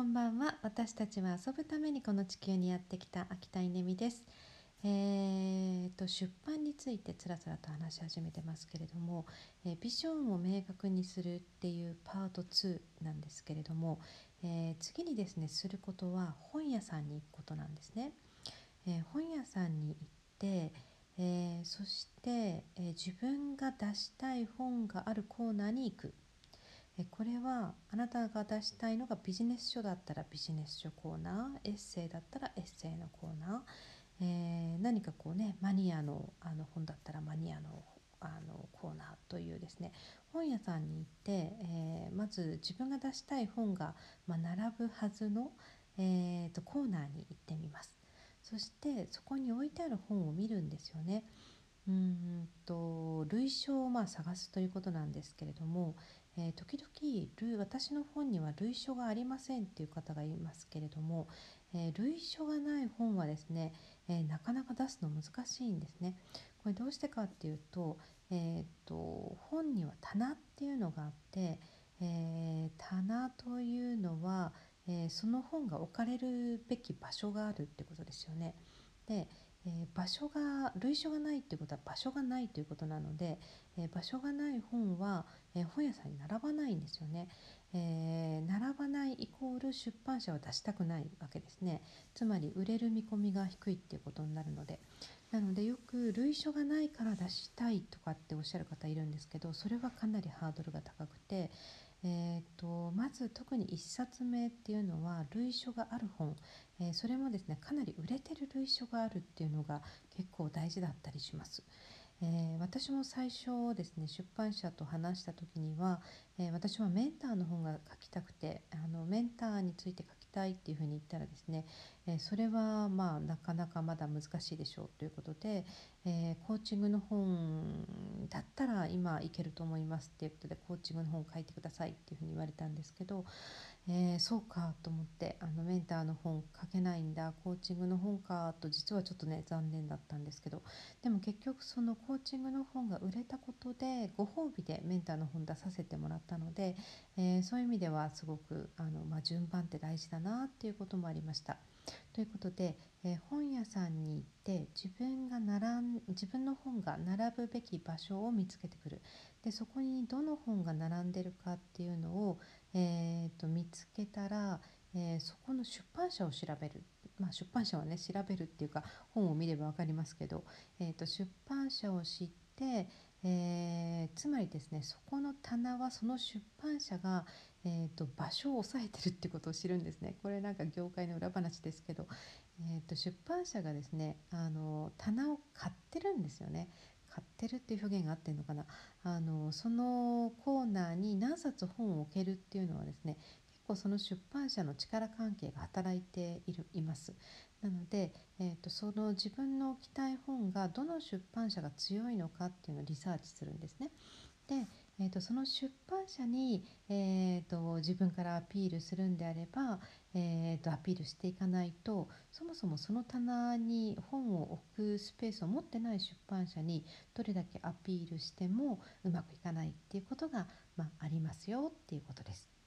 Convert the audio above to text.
こんばんは。私たちは遊ぶためにこの地球にやってきた秋田稲美です。えーと、出版についてつらつらと話し始めてますけれども、えー、ビジョンを明確にするっていうパート2なんですけれども、えー、次にですねすることは本屋さんに行くことなんですね。えー、本屋さんに行って、えそして、え自分が出したい本があるコーナーに行く。これはあなたが出したいのがビジネス書だったらビジネス書コーナーエッセイだったらエッセイのコーナー、えー、何かこうねマニアのあの本だったらマニアのあのコーナーというですね。本屋さんに行って、えー、まず自分が出したい本が、まあ、並ぶはずの、えーと、コーナーに行ってみます。そしてそこに置いてある本を見るんですよね。うんと類書をまあ探すということなんですけれども、えー、時々私の本には類書がありませんっていう方がいますけれども、えー、類書がない本はですね、えー、なかなか出すの難しいんですね。これどうしてかっていうと,、えーと、本には棚っていうのがあって、え棚というのは、えその本が置かれるべき場所があるってことですよね。でえー、場所が類書がないっていうことは場所がないということなので、えー、場所がない本は、えー、本屋さんに並ばないんですよね、え並ばないイコール出版社は出したくないわけですね。つまり売れる見込みが低いっていうことになるので。なのでよく類書がないから出したいとかっておっしゃる方いるんですけどそれはかなりハードルが高くてえーと、まず特に1冊目っていうのは類書がある本、えー、それもですねかなり売れてる類書があるっていうのが結構大事だったりします。えー、私も最初ですね出版社と話した時には、えー、私はメンターの本が書きたくてあのメンターについて書きたいっていうふうに言ったらですね、えー、それはまあなかなかまだ難しいでしょうということで、えコーチングの本だったら今いけると思いますっていうことでコーチングの本を書いてくださいっていうふうに言われたんですけど、えー、そうかと思ってあのメンターの本書けないんだコーチングの本かと実はちょっとね残念だったんですけどでも結局そのコーチングの本が売れたことでご褒美でメンターの本出させてもらったので、えー、そういう意味ではすごくあの、まあ、順番って大事だなっていうこともありました。ということで、え、本屋さんに行って自分が並ん自分の本が並ぶべき場所を見つけてくる。でそこにどの本が並んでるかっていうのを、えーと、見つけたら、えー、そこの出版社を調べる、まあ、出版社はね調べるっていうか本を見れば分かりますけど、えーと、出版社を知って、えー、つまりですねそこの棚はその出版社が、えーと、場所を押さえてるってことを知るんですね。これなんか業界の裏話ですけど、えー、と出版社がですねあの棚を買ってるんですよね。買ってるっていう表現があってんのかな。あのそのコーナーに何冊本を置けるっていうのはですね構その出版社の力関係が働いているいますなので、えーと、その自分の置きたい本がどの出版社が強いのかっていうのをリサーチするんですねでえーと、その出版社に、えーと、自分からアピールするんであれば、えーと、アピールしていかないとそもそもその棚に本を置くスペースを持ってない出版社にどれだけアピールしてもうまくいかないっていうことが、まあ、ありますよっていうことです。